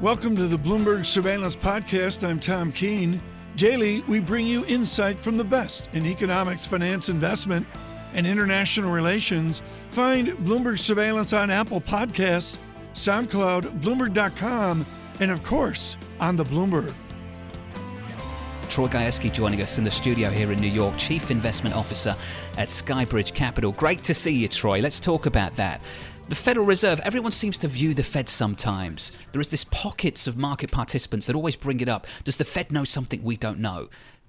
Welcome to the Bloomberg Surveillance Podcast. I'm Tom Keene. Daily, we bring you insight from the best in economics, finance, investment, and international relations. Find Bloomberg Surveillance on Apple Podcasts, SoundCloud, Bloomberg.com, and of course, on the Bloomberg. Troy Gayeski joining us in the studio here in New York, Chief Investment Officer at Skybridge Capital. Great to see you, Troy. Let's talk about that. The Federal Reserve, everyone seems to view the Fed sometimes. There is this pockets of market participants that always bring it up. Does the Fed know something we don't know?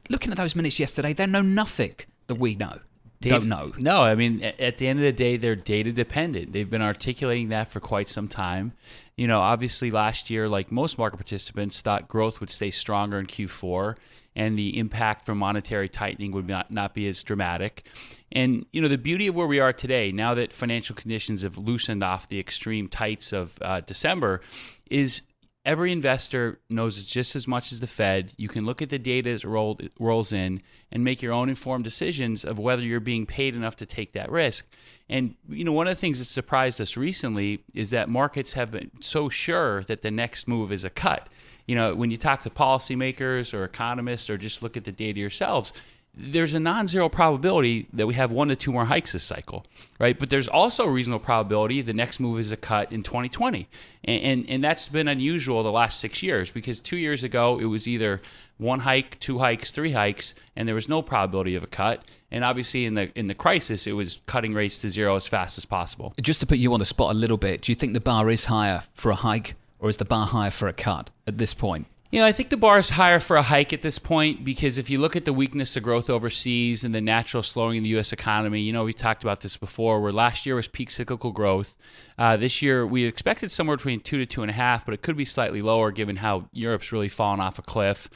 Looking at those minutes yesterday, they know nothing that we know. Data, don't know. No, I mean, at the end of the day, they're data dependent. They've been articulating that for quite some time. You know, obviously last year, like most market participants, thought growth would stay stronger in Q4 and the impact from monetary tightening would not, not be as dramatic. And, you know, the beauty of where we are today, now that financial conditions have loosened off the extreme tights of uh, December, is every investor knows just as much as the Fed. You can look at the data as it rolled, rolls in and make your own informed decisions of whether you're being paid enough to take that risk. And you know, one of the things that surprised us recently is that markets have been so sure that the next move is a cut. You know, when you talk to policymakers or economists or just look at the data yourselves, there's a non-zero probability that we have one to two more hikes this cycle, right? But there's also a reasonable probability the next move is a cut in 2020, and, and and, that's been unusual the last six years because two years ago it was either one hike, two hikes, three hikes, and there was no probability of a cut. And obviously in the in the crisis it was cutting rates to zero as fast as possible. Just to put you on the spot a little bit, do you think the bar is higher for a hike, or is the bar higher for a cut at this point? You know, I think the bar is higher for a hike at this point because if you look at the weakness of growth overseas and the natural slowing in the U.S. economy, you know, we talked about this before, where last year was peak cyclical growth. Uh, this year, we expected somewhere between two to two and a half, but it could be slightly lower given how Europe's really fallen off a cliff.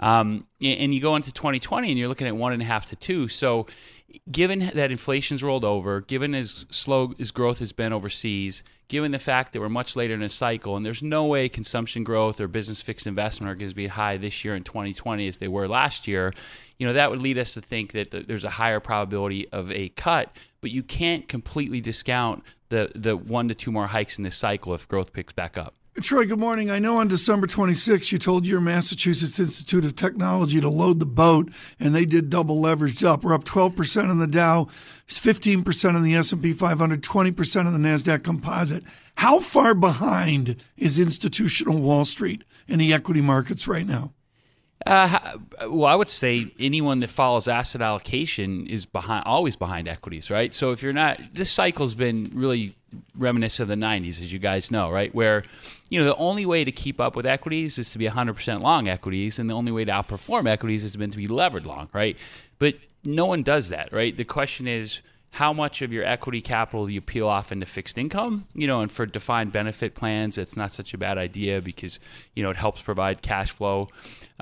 Um, and you go into 2020 and you're looking at one and a half to two. So given that inflation's rolled over, given as slow as growth has been overseas, given the fact that we're much later in a cycle, and there's no way consumption growth or business fixed investment are going to be high this year in 2020 as they were last year, you know that would lead us to think that there's a higher probability of a cut. But you can't completely discount the the one to two more hikes in this cycle if growth picks back up. Troy, good morning. I know on December 26th you told your Massachusetts Institute of Technology to load the boat, and they did double leveraged up. We're up 12% on the Dow, 15% on the S&P 500, 20% on the Nasdaq Composite. How far behind is institutional Wall Street in the equity markets right now? Uh, well, I would say anyone that follows asset allocation is behind, always behind equities, right? So if you're not, this cycle's been really reminiscent of the 90s, as you guys know, right? Where, you know, the only way to keep up with equities is to be 100% long equities, and the only way to outperform equities has been to be levered long, right? But no one does that, right? The question is, how much of your equity capital do you peel off into fixed income? You know, and for defined benefit plans, it's not such a bad idea because you know it helps provide cash flow.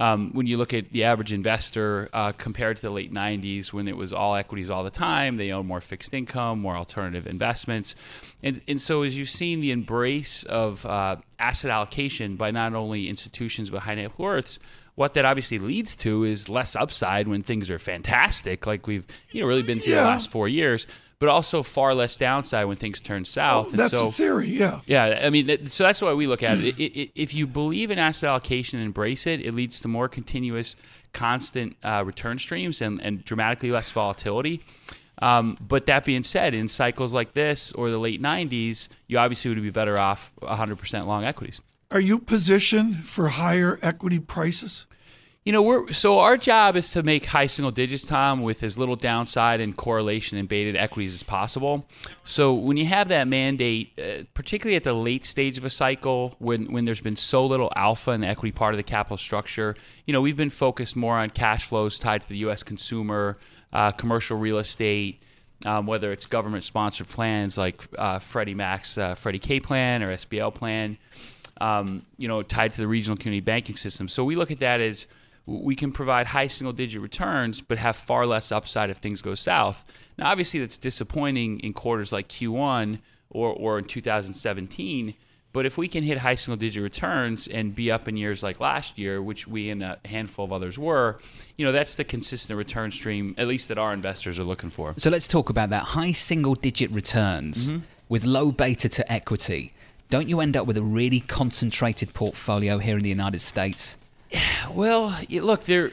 Um, when you look at the average investor uh, compared to the late '90s, when it was all equities all the time, they own more fixed income, more alternative investments, and and so as you've seen the embrace of uh, asset allocation by not only institutions but high net worths what that obviously leads to is less upside when things are fantastic, like we've you know really been through yeah. the last four years, but also far less downside when things turn south. Oh, that's so, the theory, yeah. Yeah, I mean, so that's the way we look at it. it, it if you believe in asset allocation and embrace it, it leads to more continuous, constant uh, return streams and, and dramatically less volatility. Um, but that being said, in cycles like this or the late 90s, you obviously would be better off 100% long equities. Are you positioned for higher equity prices? You know, we're so our job is to make high single digits, Tom, with as little downside and correlation and beta equities as possible. So when you have that mandate, uh, particularly at the late stage of a cycle, when when there's been so little alpha in the equity part of the capital structure, you know, we've been focused more on cash flows tied to the U.S. consumer, uh, commercial real estate. Um, whether it's government sponsored plans like uh, Freddie Mac's uh, Freddie K plan or SBL plan, um, you know, tied to the regional community banking system. So we look at that as we can provide high single digit returns, but have far less upside if things go south. Now, obviously, that's disappointing in quarters like Q1 or, or in 2017. But if we can hit high single digit returns and be up in years like last year, which we and a handful of others were, you know, that's the consistent return stream, at least that our investors are looking for. So let's talk about that high single digit returns mm-hmm. with low beta to equity don't you end up with a really concentrated portfolio here in the United States? Well, look, there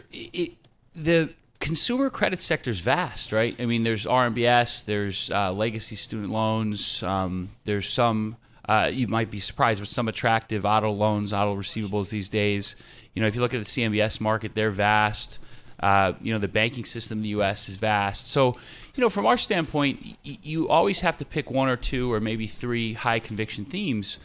the consumer credit sector is vast, right? I mean, there's RMBS, there's uh, legacy student loans, um, there's some. Uh, you might be surprised, with some attractive auto loans, auto receivables these days. You know, if you look at the CMBS market, they're vast. Uh, you know, the banking system in the U.S. is vast. So, you know, from our standpoint, y- you always have to pick one or two or maybe three high conviction themes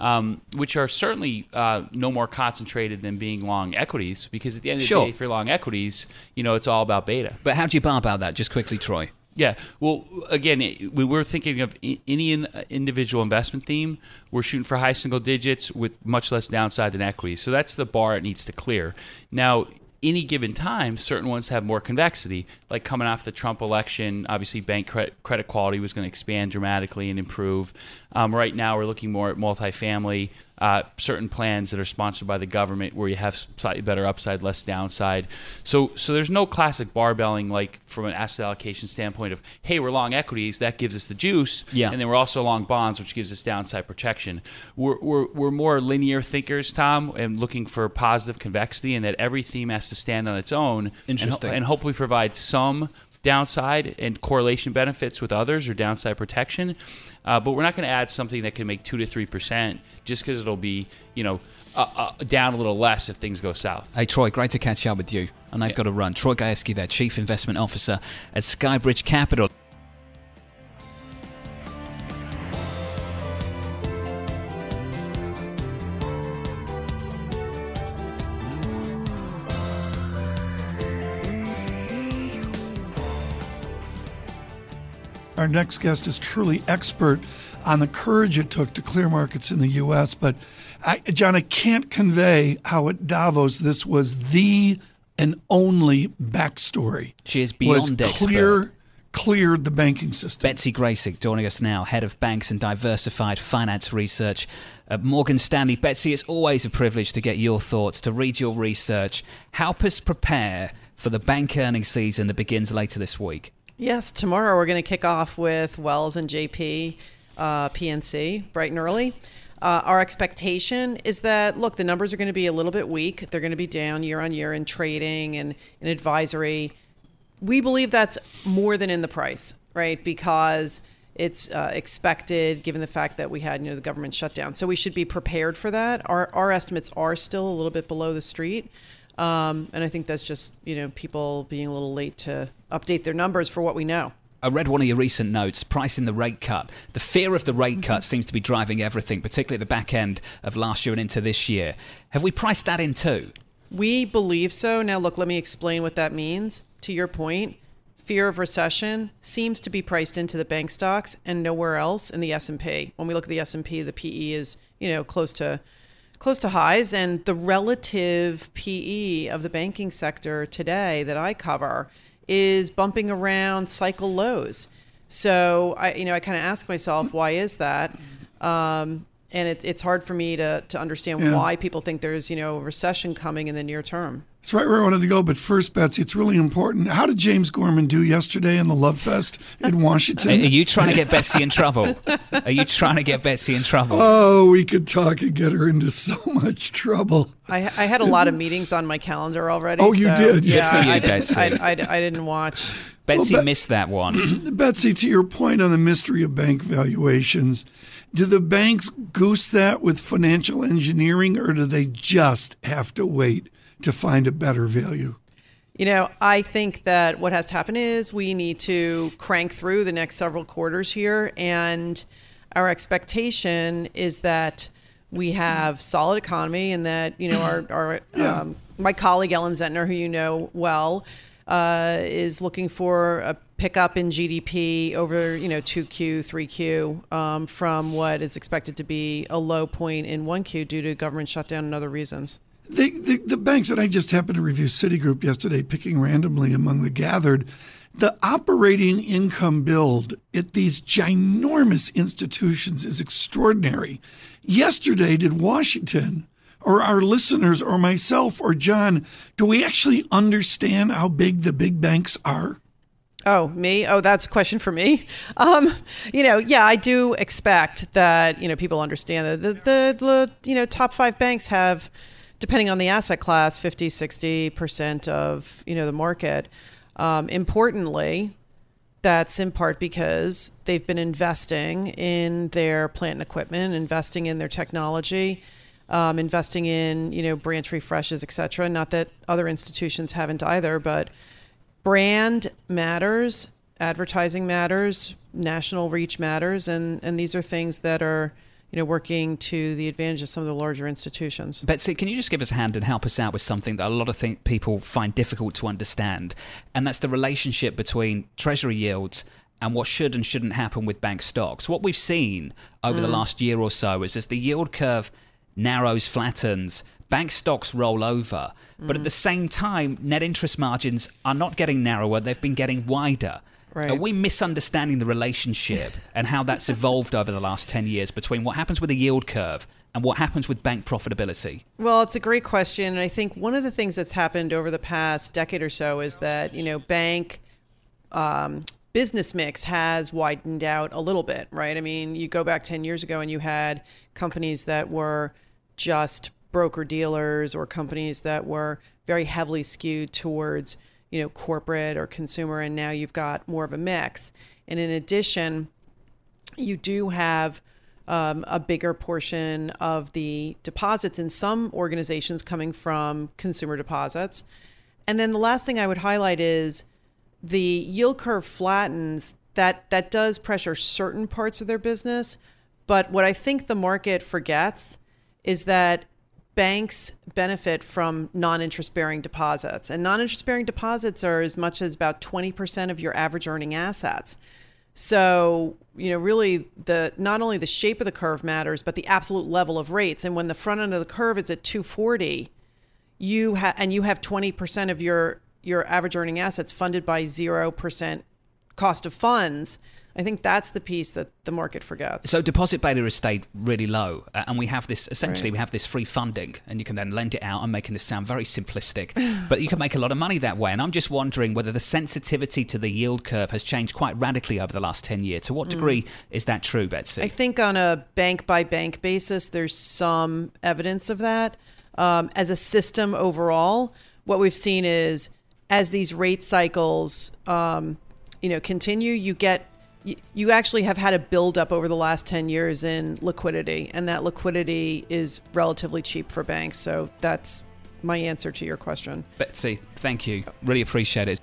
um, which are certainly uh, no more concentrated than being long equities. Because at the end of the day, if you're long equities, you know it's all about beta. But how do you bar about that? Just quickly, Troy. Yeah. Well, again, we were thinking of any individual investment theme. We're shooting for high single digits with much less downside than equities. So that's the bar it needs to clear. Now, any given time, certain ones have more convexity. Like coming off the Trump election, obviously bank credit, credit quality was going to expand dramatically and improve. Um, right now, we're looking more at multifamily, uh, certain plans that are sponsored by the government where you have slightly better upside, less downside. So, so there's no classic barbelling like from an asset allocation standpoint of, hey, we're long equities, that gives us the juice, Yeah. and then we're also long bonds, which gives us downside protection. We're, we're, we're more linear thinkers, Tom, and looking for positive convexity, and that every theme has to stand on its own. and ho- Interesting. And, hopefully provide some downside and correlation benefits with others or downside protection. Uh, but we're not going to add something that can make two to three percent just because it'll be, you know, uh, uh, down a little less if things go south. Hey, Troy, great to catch up with you. And I've got to run. Troy Gayeski there, Chief Investment Officer at Skybridge Capital. Our next guest is truly expert on the courage it took to clear markets in the U.S. But, I, John, I can't convey how at Davos this was the and only backstory. She is was beyond expert. clear, cleared the banking system. Betsy Graseck joining us now, Head of Banks and Diversified Finance Research at Morgan Stanley. Betsy, it's always a privilege to get your thoughts, to read your research. Help us prepare for the bank earnings season that begins later this week. Yes, tomorrow we're going to kick off with Wells and JP, uh, PNC, bright and early. Uh, our expectation is that, look, the numbers are going to be a little bit weak. They're going to be down year on year in trading and in advisory. We believe that's more than in the price, right? Because it's uh, expected given the fact that we had you know the government shutdown. So we should be prepared for that. Our our estimates are still a little bit below the street. Um, and I think that's just you know people being a little late to update their numbers for what we know. I read one of your recent notes, pricing the rate cut. The fear of the rate cut mm-hmm. seems to be driving everything, particularly at the back end of last year and into this year. Have we priced that in too? We believe so. Now, look, let me explain what that means. To your point, fear of recession seems to be priced into the bank stocks and nowhere else in the S&P. When we look at the S&P, the PE is, you know, close to close to highs and the relative PE of the banking sector today that I cover is bumping around cycle lows. So I, you know, I kind of ask myself, why is that? Um, and it, it's hard for me to, to understand Yeah. why people think there's, you know, a recession coming in the near term. That's right where I wanted to go. But first, Betsy, it's really important. How did James Gorman do yesterday in the Love Fest in Washington? are you trying to get Betsy in trouble? Are you trying to get Betsy in trouble? Oh, we could talk and get her into so much trouble. I, I had a lot of meetings on my calendar already. Oh, you so, did? Good Yeah, for you, I, I, Betsy. I, I, I didn't watch. Betsy Well, Be- missed that one. Betsy, to your point on the mystery of bank valuations, do the banks goose that with financial engineering or do they just have to wait to find a better value? You know, I think that what has to happen is we need to crank through the next several quarters here. And our expectation is that we have solid economy and that, you know, our, our Yeah. um, my colleague Ellen Zentner, who you know well, uh, is looking for a pickup in GDP over, you know, 2Q, 3Q um, from what is expected to be a low point in 1Q due to government shutdown and other reasons. The, the, the banks that I just happened to review Citigroup yesterday, picking randomly among the gathered, the operating income build at these ginormous institutions is extraordinary. Yesterday, did Washington or our listeners or myself or John, do we actually understand how big the big banks are? Oh, me? Oh, that's a question for me. Um, you know, yeah, I do expect that, you know, people understand that the, the, the, you know, top five banks have, depending on the asset class, 50, 60% of, you know, the market. Um, importantly, that's in part because they've been investing in their plant and equipment, investing in their technology, um, investing in, you know, branch refreshes, et cetera. Not that other institutions haven't either, but brand matters, advertising matters, national reach matters, and and these are things that are you know working to the advantage of some of the larger institutions. Betsy, can you just give us a hand and help us out with something that a lot of th- people find difficult to understand, and that's the relationship between treasury yields and what should and shouldn't happen with bank stocks. What we've seen over mm. the last year or so is as the yield curve narrows, flattens, bank stocks roll over. But at the same time, net interest margins are not getting narrower, they've been getting wider. Right. Are we misunderstanding the relationship and how that's evolved over the last 10 years between what happens with the yield curve and what happens with bank profitability? Well, it's a great question. And I think one of the things that's happened over the past decade or so is that, you know, bank um, business mix has widened out a little bit, right? I mean, you go back 10 years ago and you had companies that were just broker dealers or companies that were very heavily skewed towards you know corporate or consumer and now you've got more of a mix. And in addition you do have um, a bigger portion of the deposits in some organizations coming from consumer deposits. And then the last thing i would highlight is the yield curve flattens. That that does pressure certain parts of their business. But what i think the market forgets is that banks benefit from non-interest bearing deposits. And non-interest bearing deposits are as much as about 20% of your average earning assets. So you know really the not only the shape of the curve matters but the absolute level of rates. And when the front end of the curve is at 240 you have and you have 20% of your your average earning assets funded by 0% cost of funds I think that's the piece that the market forgets. So deposit beta has stayed really low, uh, and we have this essentially right. we have this free funding, and you can then lend it out. I'm making this sound very simplistic, but you can make a lot of money that way. And I'm just wondering whether the sensitivity to the yield curve has changed quite radically over the last ten years. To what mm. degree mm. is that true, Betsy? I think on a bank by bank basis, there's some evidence of that. Um, as a system overall, what we've seen is as these rate cycles, um, you know, continue, you get you actually have had a buildup over the last 10 years in liquidity, and that liquidity is relatively cheap for banks. So that's my answer to your question. Betsy, thank you. Really appreciate it.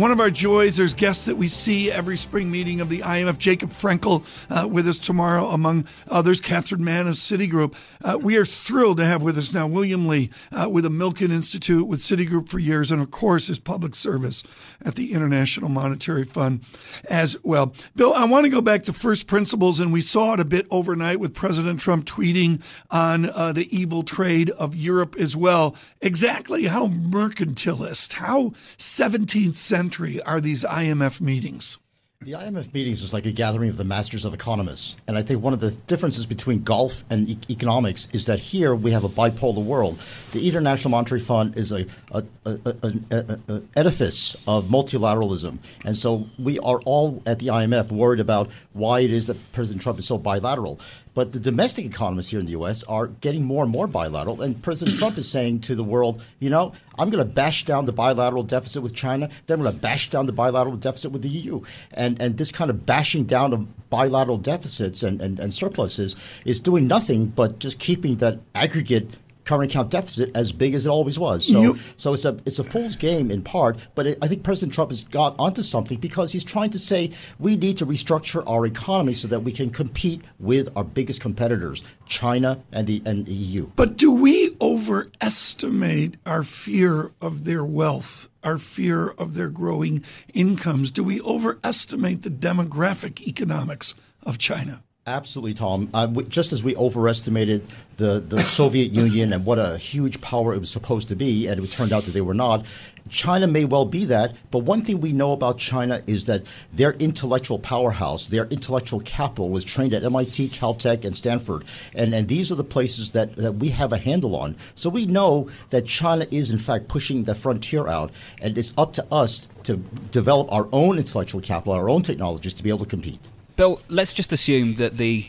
One of our joys, there's guests that we see every spring meeting of the IMF, Jacob Frenkel uh, with us tomorrow, among others, Catherine Mann of Citigroup. Uh, we are thrilled to have with us now William Lee uh, with the Milken Institute, with Citigroup for years, and of course, his public service at the International Monetary Fund as well. Bill, I want to go back to first principles, and we saw it a bit overnight with President Trump tweeting on uh, the evil trade of Europe as well. Exactly how mercantilist, how 17th century century are these IMF meetings? The IMF meetings was like a gathering of the masters of economists. And I think one of the differences between golf and e- economics is that here we have a bipolar world. The International Monetary Fund is a, a, a, edifice of multilateralism. And so we are all at the IMF worried about why it is that President Trump is so bilateral. But the domestic economists here in the U.S. are getting more and more bilateral. And President Trump is saying to the world, you know, I'm going to bash down the bilateral deficit with China, then I'm going to bash down the bilateral deficit with the EU. And, and this kind of bashing down of bilateral deficits and, and, and surpluses is doing nothing but just keeping that aggregate current account deficit as big as it always was. So, you, so it's a it's a fool's game in part. But it, I think President Trump has got onto something because he's trying to say we need to restructure our economy so that we can compete with our biggest competitors, China and the and the EU. But do we overestimate our fear of their wealth? Our fear of their growing incomes? Do we overestimate the demographic economics of China? Absolutely, Tom. Uh, just as we overestimated the, the Soviet Union and what a huge power it was supposed to be, and it turned out that they were not, China may well be that. But one thing we know about China is that their intellectual powerhouse, their intellectual capital, was trained at MIT, Caltech, and Stanford. And, and these are the places that, that we have a handle on. So we know that China is, in fact, pushing the frontier out. And it's up to us to develop our own intellectual capital, our own technologies to be able to compete. Bill, let's just assume that the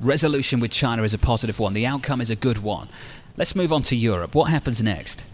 resolution with China is a positive one, the outcome is a good one. Let's move on to Europe. What happens next?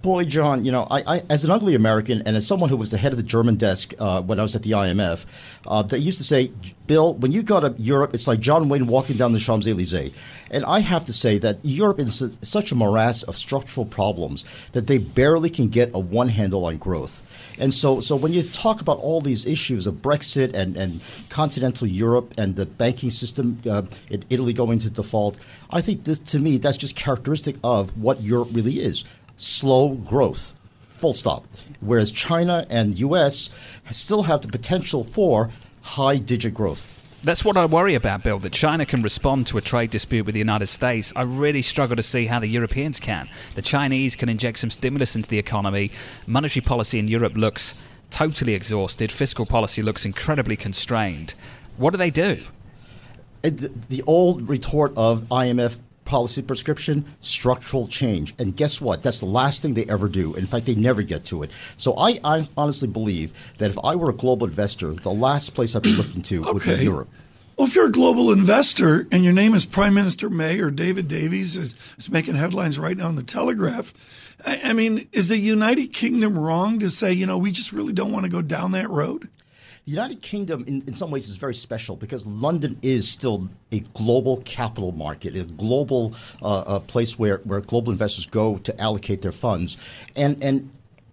Boy, John, you know, I, I, as an ugly American and as someone who was the head of the German desk uh, when I was at the IMF, uh, they used to say, Bill, when you go to Europe, it's like John Wayne walking down the Champs Elysees. And I have to say that Europe is such a morass of structural problems that they barely can get a one handle on growth. And so, so when you talk about all these issues of Brexit and, and continental Europe and the banking system uh, in Italy going to default, I think this, to me, that's just characteristic of what Europe really is slow growth. Full stop. Whereas China and US still have the potential for high digit growth. That's what I worry about, Bill, that China can respond to a trade dispute with the United States. I really struggle to see how the Europeans can. The Chinese can inject some stimulus into the economy. Monetary policy in Europe looks totally exhausted. Fiscal policy looks incredibly constrained. What do they do? The old retort of IMF policy prescription, structural change. And guess what? That's the last thing they ever do. In fact, they never get to it. So I, I honestly believe that if I were a global investor, the last place I'd be looking to okay. would be Europe. Well, if you're a global investor and your name is Prime Minister May or David Davis is, is making headlines right now in the Telegraph, I, I mean, is the United Kingdom wrong to say, you know, we just really don't want to go down that road? The United Kingdom, in, in some ways, is very special because London is still a global capital market, a global uh, a place where, where global investors go to allocate their funds. And, and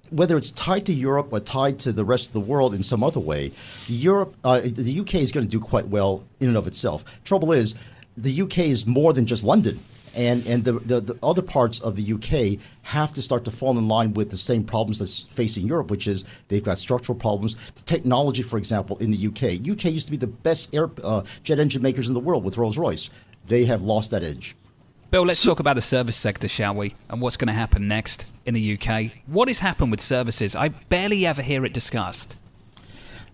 whether it's tied to Europe or tied to the rest of the world in some other way, Europe, uh, the UK is going to do quite well in and of itself. Trouble is, the UK is more than just London and and the, the, the, other parts of the UK have to start to fall in line with the same problems that's facing Europe, which is they've got structural problems. The technology, for example, in the UK, UK used to be the best air, uh, jet engine makers in the world with Rolls Royce. They have lost that edge. Bill, let's talk about the service sector, shall we? And what's going to happen next in the UK? What has happened with services? I barely ever hear it discussed.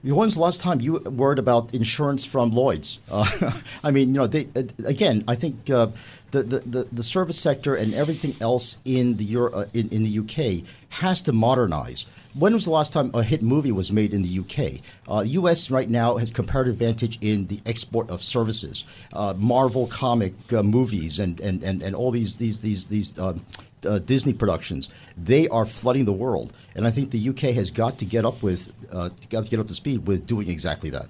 When's the last time you heard about insurance from Lloyd's? Uh, I mean, you know, they, uh, again, I think uh, the, the, the, service sector and everything else in the Euro, uh, in, in the UK has to modernize. When was the last time a hit movie was made in the UK? Uh, U.S. right now has comparative advantage in the export of services, uh, Marvel comic uh, movies, and, and, and, and all these these these these um, uh, Disney productions. They are flooding the world, and I think the UK has got to get up with uh, got to get up to speed with doing exactly that.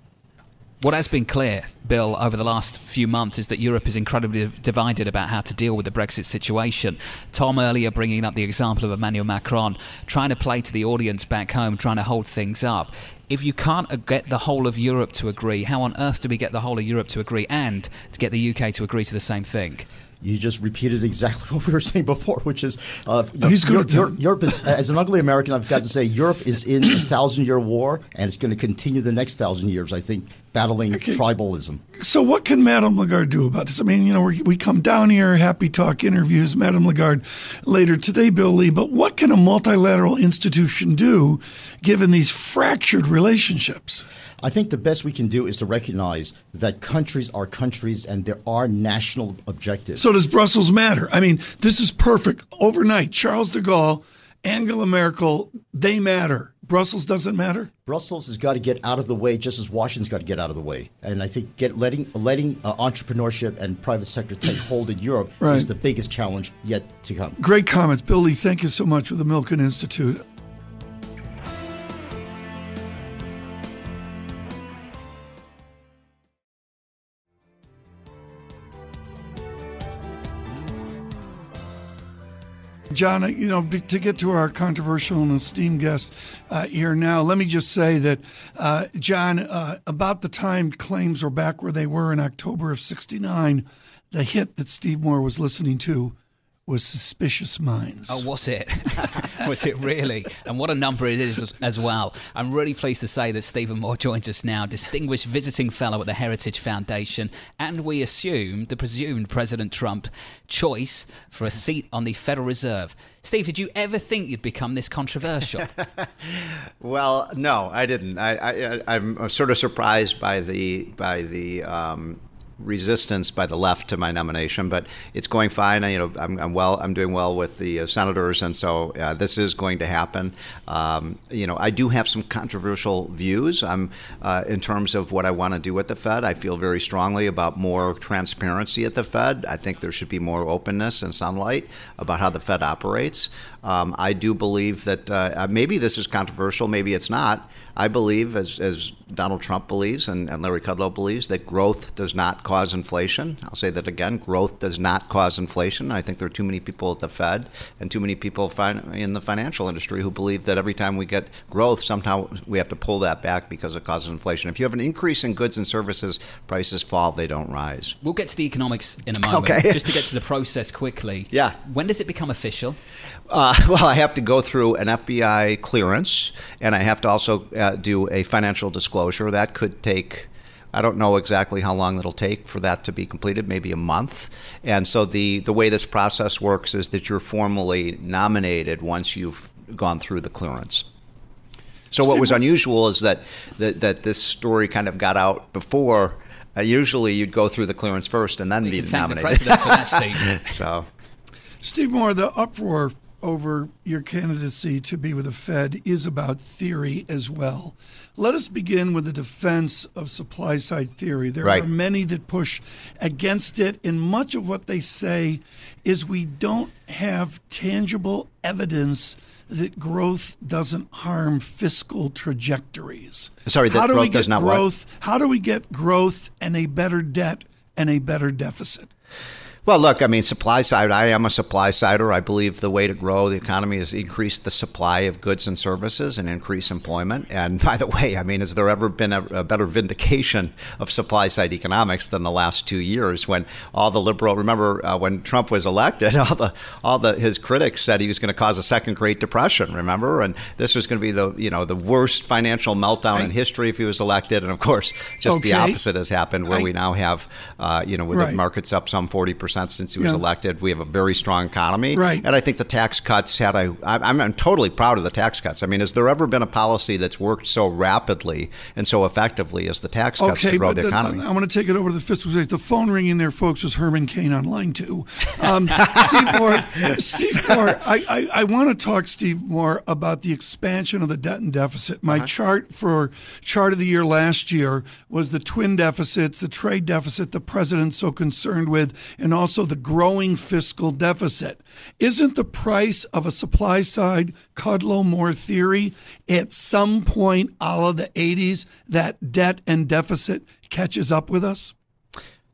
What has been clear, Bill, over the last few months is that Europe is incredibly divided about how to deal with the Brexit situation. Tom earlier bringing up the example of Emmanuel Macron trying to play to the audience back home, trying to hold things up. If you can't get the whole of Europe to agree, how on earth do we get the whole of Europe to agree and to get the UK to agree to the same thing? You just repeated exactly what we were saying before, which is uh, He's good Europe, Europe is, as an ugly American, I've got to say, Europe is in a thousand year war, and it's going to continue the next thousand years, I think, battling okay. tribalism. So, what can Madame Lagarde do about this? I mean, you know, we come down here, happy talk interviews, Madame Lagarde later today, Bill Lee, but what can a multilateral institution do given these fractured relationships? I think the best we can do is to recognize that countries are countries and there are national objectives. So does Brussels matter? I mean, this is perfect. Overnight, Charles de Gaulle, Angela Merkel, they matter. Brussels doesn't matter. Brussels has got to get out of the way, just as Washington's got to get out of the way. And I think get letting letting uh, entrepreneurship and private sector take hold in Europe right. is the biggest challenge yet to come. Great comments, Billy. Thank you so much for the Milken Institute. John, you know, to get to our controversial and esteemed guest uh, here now, let me just say that, uh, John, uh, about the time claims were back where they were in October of 69, the hit that Steve Moore was listening to was Suspicious Minds. Oh, was it? Was it really? And what a number it is as well. I'm really pleased to say that Stephen Moore joins us now, distinguished visiting fellow at the Heritage Foundation, and we assume the presumed President Trump choice for a seat on the Federal Reserve. Steve, did you ever think you'd become this controversial? well, no, I didn't. I, am sort of surprised by the by the um, resistance by the left to my nomination, but it's going fine. I, you know, I'm, I'm, well. I'm doing well with the uh, senators, and so uh, this is going to happen. Um, you know, I do have some controversial views. I'm uh, in terms of what I want to do at the Fed. I feel very strongly about more transparency at the Fed. I think there should be more openness and sunlight about how the Fed operates. Um, I do believe that uh, maybe this is controversial, maybe it's not. I believe, as, as Donald Trump believes and, and Larry Kudlow believes, that growth does not cause inflation. I'll say that again growth does not cause inflation. I think there are too many people at the Fed and too many people in the financial industry who believe that every time we get growth, somehow we have to pull that back because it causes inflation. If you have an increase in goods and services, prices fall, they don't rise. We'll get to the economics in a moment. Okay. Just to get to the process quickly. Yeah. When does it become official? Uh, well, I have to go through an FBI clearance, and I have to also uh, do a financial disclosure. That could take. I don't know exactly how long it'll take for that to be completed, maybe a month. And so the, the way this process works is that you're formally nominated once you've gone through the clearance. So what was unusual is that, that, that this story kind of got out before. Uh, usually you'd go through the clearance first and then be nominated. The so, Steve Moore, the uproar over your candidacy to be with the Fed is about theory as well. Let us begin with the defense of supply side theory. There right. are many that push against it, and much of what they say is we don't have tangible evidence that growth doesn't harm fiscal trajectories. Sorry, that how do growth we get does not growth? What? How do we get growth and a better debt and a better deficit? Well, look, I mean, supply side, I am a supply sider. I believe the way to grow the economy is increase the supply of goods and services and increase employment. And by the way, I mean, has there ever been a, a better vindication of supply side economics than the last two years when all the liberal, remember uh, when Trump was elected, all the, all the, his critics said he was going to cause a second Great Depression, remember? And this was going to be the, you know, the worst financial meltdown I, in history if he was elected. And of course, just okay. the opposite has happened where I, we now have, uh, you know, with right. the markets up some 40% percent since he was yeah. elected. We have a very strong economy, right. and I think the tax cuts had a. I'm, I'm totally proud of the tax cuts. I mean, has there ever been a policy that's worked so rapidly and so effectively as the tax cuts okay, to grow the, the economy? I'm going to take it over to the fiscal state. The phone ringing there, folks, was Herman Cain on line two. Um, Steve Moore, Steve Moore, I, I, I want to talk, Steve Moore, about the expansion of the debt and deficit. My uh-huh. chart for chart of the year last year was the twin deficits, the trade deficit the president's so concerned with, and also the growing fiscal deficit. Isn't the price of a supply side Kudlow Moore theory at some point, a la the 80s, that debt and deficit catches up with us?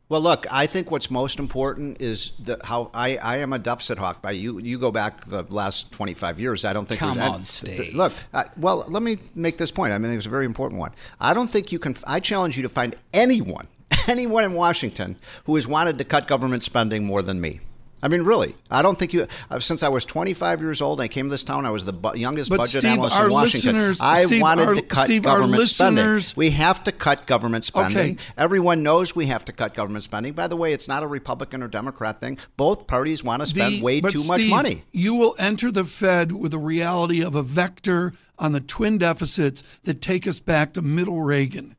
Well, look, I think what's most important is the, how I, I am a deficit hawk. By you, you go back the last twenty five years. I don't think. Come there's, on, Steve. Th- look, I, well, let me make this point. I mean, it's a very important one. I don't think you can. I challenge you to find anyone anyone in Washington who has wanted to cut government spending more than me. I mean, really, I don't think you. Uh, since I was 25 years old, I came to this town. I was the bu- youngest but budget Steve, analyst in Washington. I Steve, wanted our, to cut Steve, government spending. We have to cut government spending. Okay. Everyone knows we have to cut government spending. By the way, it's not a Republican or Democrat thing. Both parties want to spend the, way too Steve, much money. You will enter the Fed with the reality of a vector on the twin deficits that take us back to middle Reagan.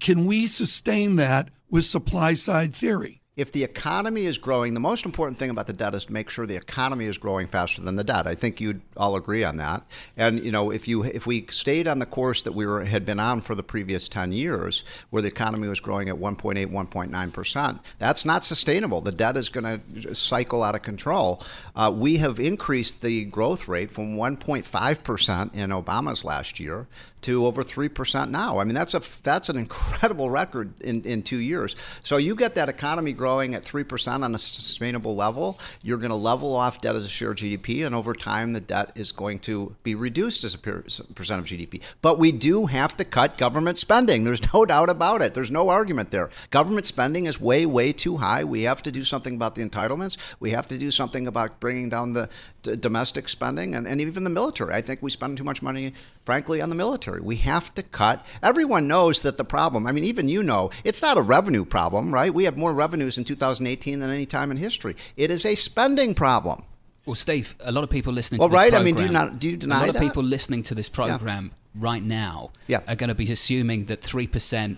Can we sustain that with supply side theory? if the economy is growing, the most important thing about the debt is to make sure the economy is growing faster than the debt. I think you'd all agree on that. And you know, if you if we stayed on the course that we were had been on for the previous 10 years, where the economy was growing at 1.8, 1.9 percent, that's not sustainable. The debt is going to cycle out of control. Uh, we have increased the growth rate from 1.5 percent in Obama's last year to over 3% now. I mean, that's a that's an incredible record in, in 2 years. So you get that economy growing at 3% on a sustainable level, you're going to level off debt as a share of GDP, and over time, the debt is going to be reduced as a percent of GDP. But we do have to cut government spending. There's no doubt about it. There's no argument there. Government spending is way, way too high. We have to do something about the entitlements. We have to do something about bringing down the d- domestic spending and, and even the military. I think we spend too much money, frankly, on the military. We have to cut. Everyone knows that the problem, I mean, even you know, it's not a revenue problem, right? We have more revenues in 2018 than any time in history. It is a spending problem. Well, Steve, a lot of people listening well, to this right? program, I mean, do you, not, do you deny A lot that? of people listening to this program yeah. right now yeah. are going to be assuming that 3%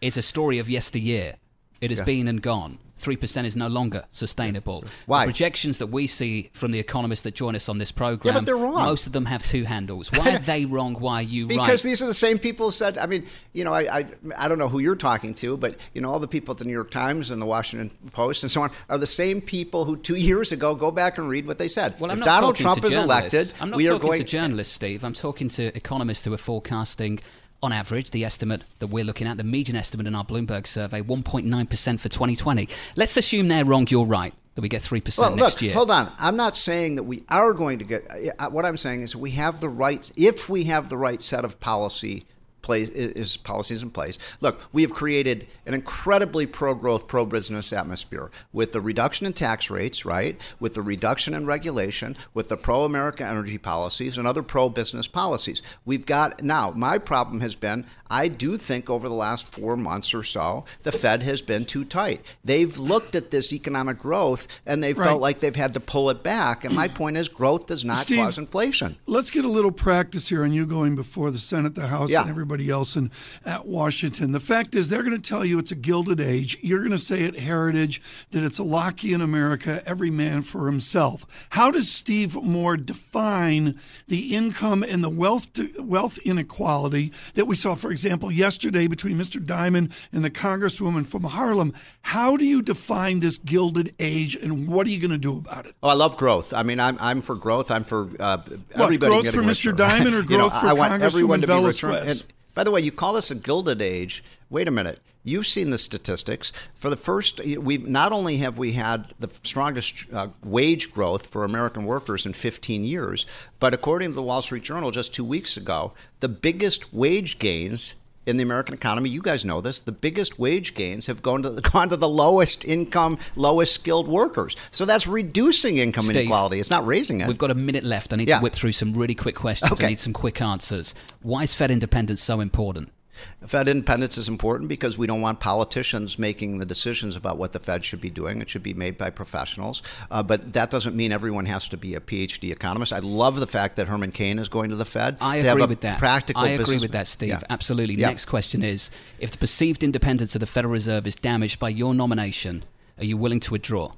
is a story of yesteryear. It has Yeah. been and gone. 3% is no longer sustainable. Why? The projections that we see from the economists that join us on this program, Yeah, but they're wrong. most of them have two handles. Why are they wrong? Why are you Because right? these are the same people who said, I mean, you know, I, I, I don't know who you're talking to, but, you know, all the people at the New York Times and the Washington Post and so on are the same people who two years ago, go back and read what they said. Well, I'm if not Donald talking Trump to is journalists. elected, I'm not we are talking going to journalists, Steve. I'm talking to economists who are forecasting, on average, the estimate that we're looking at, the median estimate in our Bloomberg survey, 1.9% for 2020. Let's assume they're wrong. You're right. That we get three percent Well, next look, year. hold on. I'm not saying that we are going to get. uh, What I'm saying is we have the right. If we have the right set of policy place is policies in place. Look, we have created an incredibly pro-growth, pro-business atmosphere with the reduction in tax rates, right? With the reduction in regulation, with the pro-America energy policies and other pro-business policies. We've got now. My problem has been I do think over the last four months or so, the Fed has been too tight. They've looked at this economic growth and they've Right. felt like they've had to pull it back. And my point is, growth does not Steve, cause inflation. Let's get a little practice here on you going before the Senate, the House, Yeah. and everybody else in at Washington. The fact is, they're going to tell you it's a gilded age. You're going to say at Heritage that it's a Lockean America, every man for himself. How does Steve Moore define the income and the wealth wealth inequality that we saw, for example, yesterday between Mr. Diamond and the Congresswoman from Harlem? How do you define this gilded age, and what are you going to do about it? Oh, I love growth. I mean, I'm, I'm for growth. I'm for uh, What, everybody growth getting for. Mr. Diamond or You know, growth for I want Congresswoman everyone to be by the way, you call this a gilded age. Wait a minute. You've seen the statistics. For the first, we not only have we had the strongest uh, wage growth for American workers in 15 years, but according to the Wall Street Journal just two weeks ago, the biggest wage gains in the American economy, you guys know this, the biggest wage gains have gone to the, gone to the lowest income, lowest skilled workers. So that's reducing income Steve, inequality. It's not raising it. We've got a minute left. I need Yeah. to whip through some really quick questions. Okay. I need some quick answers. Why is Fed independence so important? Fed independence is important because we don't want politicians making the decisions about what the Fed should be doing. It should be made by professionals. Uh, but that doesn't mean everyone has to be a PhD economist. I love the fact that Herman Cain is going to the Fed. I agree with that. Practical I agree business- with that, Steve. Yeah. Absolutely. Yeah. Next question is: If the perceived independence of the Federal Reserve is damaged by your nomination, are you willing to withdraw?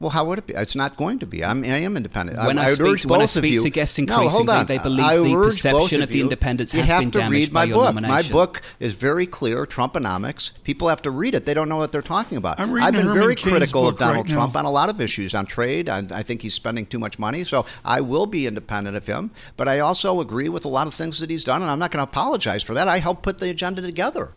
Well, how would it be? It's not going to be. I'm, I am independent. When I would speak- urge when I both of speak you. to guests no, hold increasingly, on. they believe I the perception both of the independence has been damaged read by my your book. My book is very clear. Trumponomics. People have to read it. They don't know what they're talking about. I'm reading I've been Herman very Cain's critical of Donald right. Trump on a lot of issues, on trade. I, I think he's spending too much money. So I will be independent of him. But I also agree with a lot of things that he's done, and I'm not going to apologize for that. I helped put the agenda together.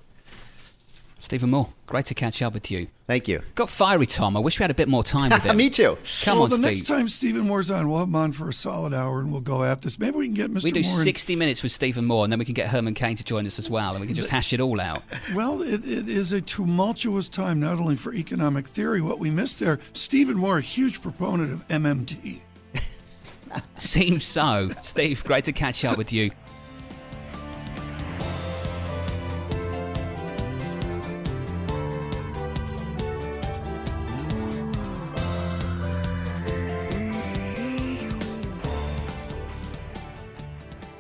Stephen Moore, great to catch up with you. Thank you. Got fiery, Tom. I wish we had a bit more time with him. Me too. Come well, on, the Steve. next time Stephen Moore's on, we'll have him on for a solid hour and we'll go at this. Maybe we can get Mr. we do Moore. in- 60 minutes with Stephen Moore, and then we can get Herman Cain to join us as well, and we can just hash it all out. Well, it, it is a tumultuous time, not only for economic theory. What we missed there, Stephen Moore, a huge proponent of MMT. Seems so. Steve, great to catch up with you.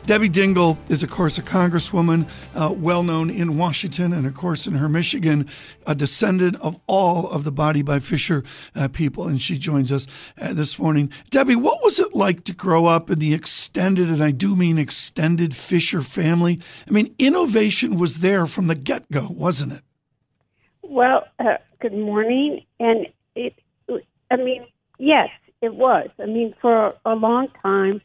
Debbie Dingell is, of course, a congresswoman, uh, well known in Washington and, of course, in her Michigan, a descendant of all of the Body by Fisher uh, people. And she joins us uh, this morning. Debbie, what was it like to grow up in the extended, and I do mean extended Fisher family? I mean, innovation was there from the get go, wasn't it? Well, uh, good morning. And it, I mean, yes, it was. I mean, for a long time,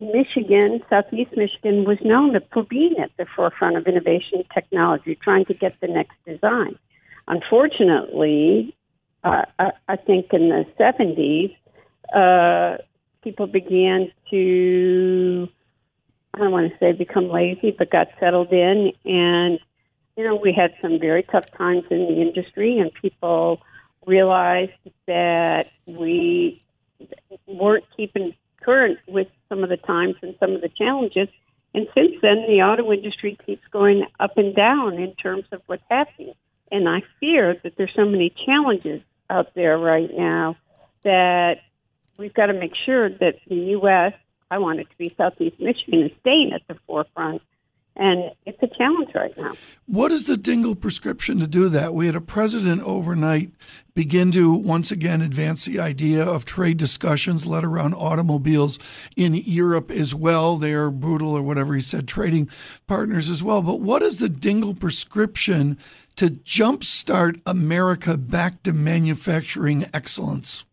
Michigan, Southeast Michigan, was known for being at the forefront of innovation technology, trying to get the next design. unfortunately, uh, I, I think in the 70s, uh, people began to, I don't want to say become lazy, but got settled in. And, you know, we had some very tough times in the industry, and people realized that we weren't keeping current with some of the times and some of the challenges. And since then, the auto industry keeps going up and down in terms of what's happening. And I fear that there's so many challenges out there right now that we've got to make sure that the U.S., I want it to be Southeast Michigan, is staying at the forefront and it's a challenge right now. What is the Dingell prescription to do that? We had a president overnight begin to once again advance the idea of trade discussions led around automobiles in Europe as well. They are brutal or whatever he said, trading partners as well. But what is the Dingell prescription to jumpstart America back to manufacturing excellence?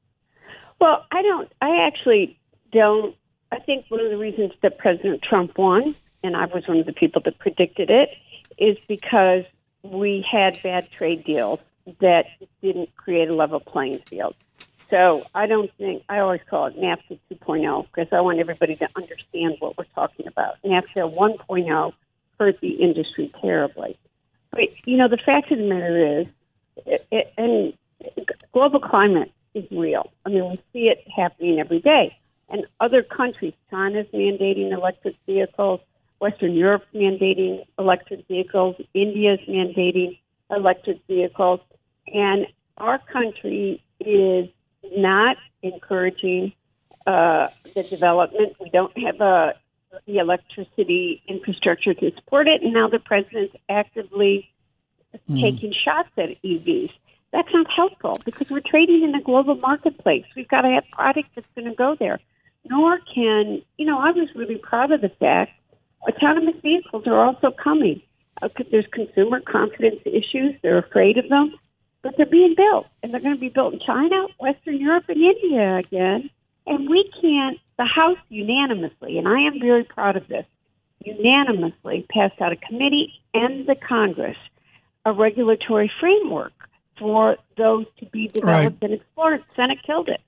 Well, I don't, I actually don't. I think one of the reasons that President Trump won and I was one of the people that predicted it, is because we had bad trade deals that didn't create a level playing field. So I don't think I always call it NAFTA 2.0 because I want everybody to understand what we're talking about. NAFTA 1.0 hurt the industry terribly. But you know, the fact of the matter is, it, it, and global climate is real. I mean, we see it happening every day. And other countries, China's mandating electric vehicles. Western Europe mandating electric vehicles, India's mandating electric vehicles, and our country is not encouraging uh, the development. We don't have a, uh, the electricity infrastructure to support it, and now the president's actively mm. taking shots at EVs. That's not helpful because we're trading in a global marketplace. We've got to have product that's going to go there. Nor can, you know, I was really proud of the fact autonomous vehicles are also coming. Uh, there's consumer confidence issues. They're afraid of them, but they're being built, and they're going to be built in China, Western Europe, and India again. And we can't. The House unanimously, and I am very proud of this, unanimously passed out a committee and the Congress a regulatory framework for those to be developed right. and explored. Senate killed it.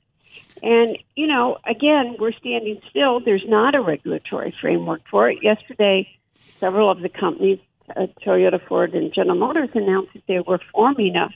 And, you know, again, we're standing still. There's not a regulatory framework for it. Yesterday, several of the companies, uh, Toyota, Ford, and General Motors, announced that they were forming a,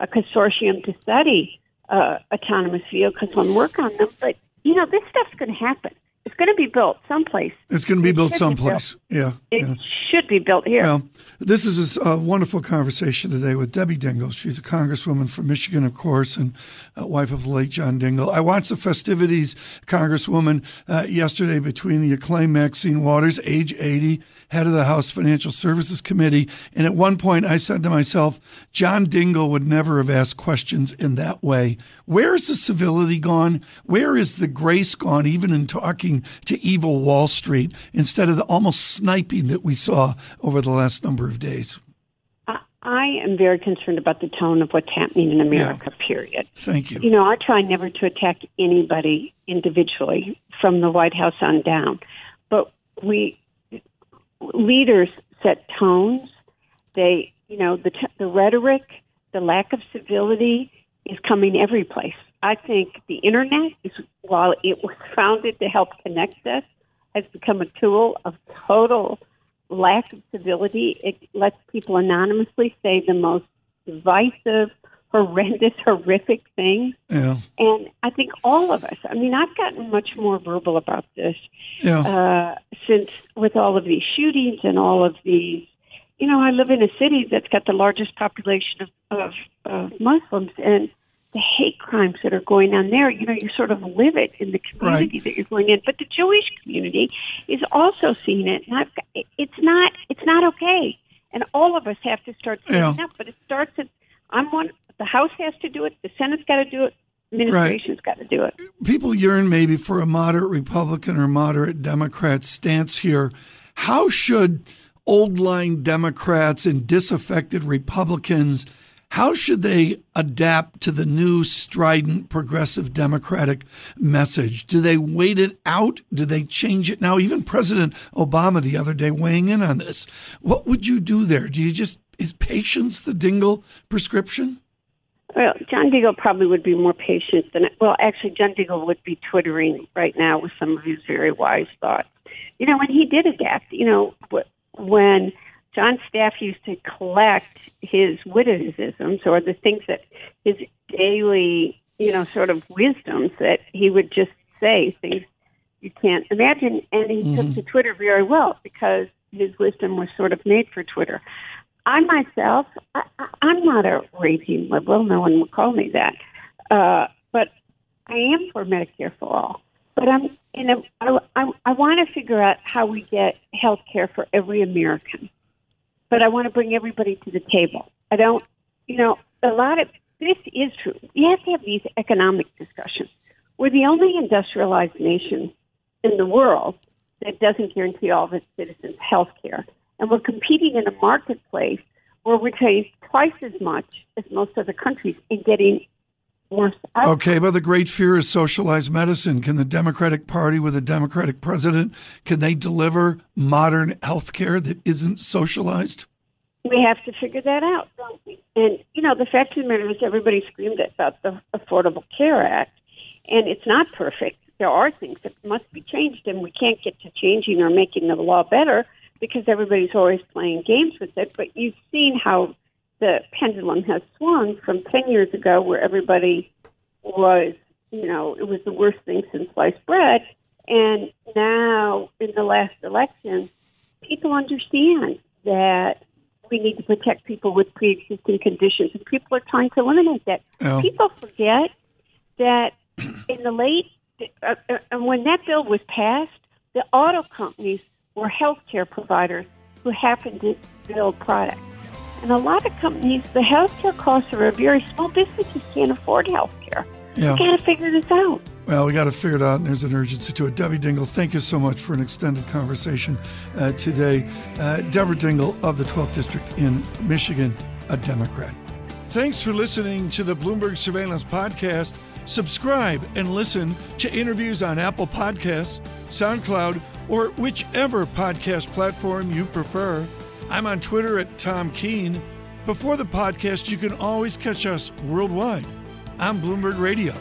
a consortium to study uh, autonomous vehicles and work on them. But, you know, this stuff's going to happen. It's going to be built someplace. It's going to be it built someplace. Be built. Yeah. It yeah. should be built here. Well, this is a wonderful conversation today with Debbie Dingell. She's a congresswoman from Michigan, of course, and wife of the late John Dingell. I watched the festivities, Congresswoman, uh, yesterday between the acclaimed Maxine Waters, age 80, head of the House Financial Services Committee. And at one point, I said to myself, John Dingell would never have asked questions in that way. Where is the civility gone? Where is the grace gone, even in talking to evil Wall Street, instead of the almost sniping that we saw over the last number of days? I am very concerned about the tone of what's happening in America, yeah. period. Thank you. You know, I try never to attack anybody individually from the White House on down, but we leaders set tones. They, you know, the the rhetoric, the lack of civility is coming every place. I think the internet is, while it was founded to help connect us, has become a tool of total lack of civility. It lets people anonymously say the most divisive, horrendous, horrific things. Yeah. And I think all of us, I mean, I've gotten much more verbal about this yeah. uh, since with all of these shootings and all of these. You know, I live in a city that's got the largest population of, of, of Muslims, and the hate crimes that are going on there, you know, you sort of live it in the community right. that you're going in. But the Jewish community is also seeing it, and I've got, it's not it's not okay. And all of us have to start standing yeah. up. But it starts at I'm one. The House has to do it. The Senate's got to do it. Administration's right. got to do it. People yearn maybe for a moderate Republican or moderate Democrat stance here. How should old line Democrats and disaffected Republicans How should they adapt to the new strident progressive democratic message? Do they wait it out? Do they change it now? Even President Obama the other day weighing in on this. What would you do there? Do you just is patience the Dingell prescription? Well, John Dingell probably would be more patient than well. Actually, John Dingell would be twittering right now with some of his very wise thoughts. You know, when he did adapt, you know, when John Staff used to collect his witticisms or the things that his daily, you know, sort of wisdoms that he would just say things you can't imagine, and he mm-hmm. took to Twitter very well because his wisdom was sort of made for Twitter. I myself, I, I'm not a raging liberal. No one would call me that. Uh, but I am for Medicare for all. But I'm, you know, I, I, I want to figure out how we get health care for every American. But I want to bring everybody to the table. I don't, you know, a lot of this is true. You have to have these economic discussions. We're the only industrialized nation in the world that doesn't guarantee all of its citizens health care and we're competing in a marketplace where we're paying twice as much as most other countries and getting. Okay, but the great fear is socialized medicine. Can the Democratic Party with a Democratic president, can they deliver modern health care that isn't socialized? We have to figure that out, don't we? And, you know, the fact of the matter is everybody screamed about the Affordable Care Act, and it's not perfect. There are things that must be changed, and we can't get to changing or making the law better because everybody's always playing games with it. But you've seen how the pendulum has swung from 10 years ago, where everybody was, you know, it was the worst thing since sliced bread. And now, in the last election, people understand that we need to protect people with pre existing conditions, and people are trying to eliminate that. Oh. People forget that in the late, uh, uh, when that bill was passed, the auto companies were healthcare providers who happened to build products. And a lot of companies, the healthcare costs are very small businesses can't afford healthcare. Yeah. We got to figure this out. Well, we got to figure it out, and there's an urgency to it. Debbie Dingell, thank you so much for an extended conversation uh, today. Uh, Deborah Dingell of the 12th District in Michigan, a Democrat. Thanks for listening to the Bloomberg Surveillance Podcast. Subscribe and listen to interviews on Apple Podcasts, SoundCloud, or whichever podcast platform you prefer. I'm on Twitter at Tom Keene. Before the podcast, you can always catch us worldwide on Bloomberg Radio.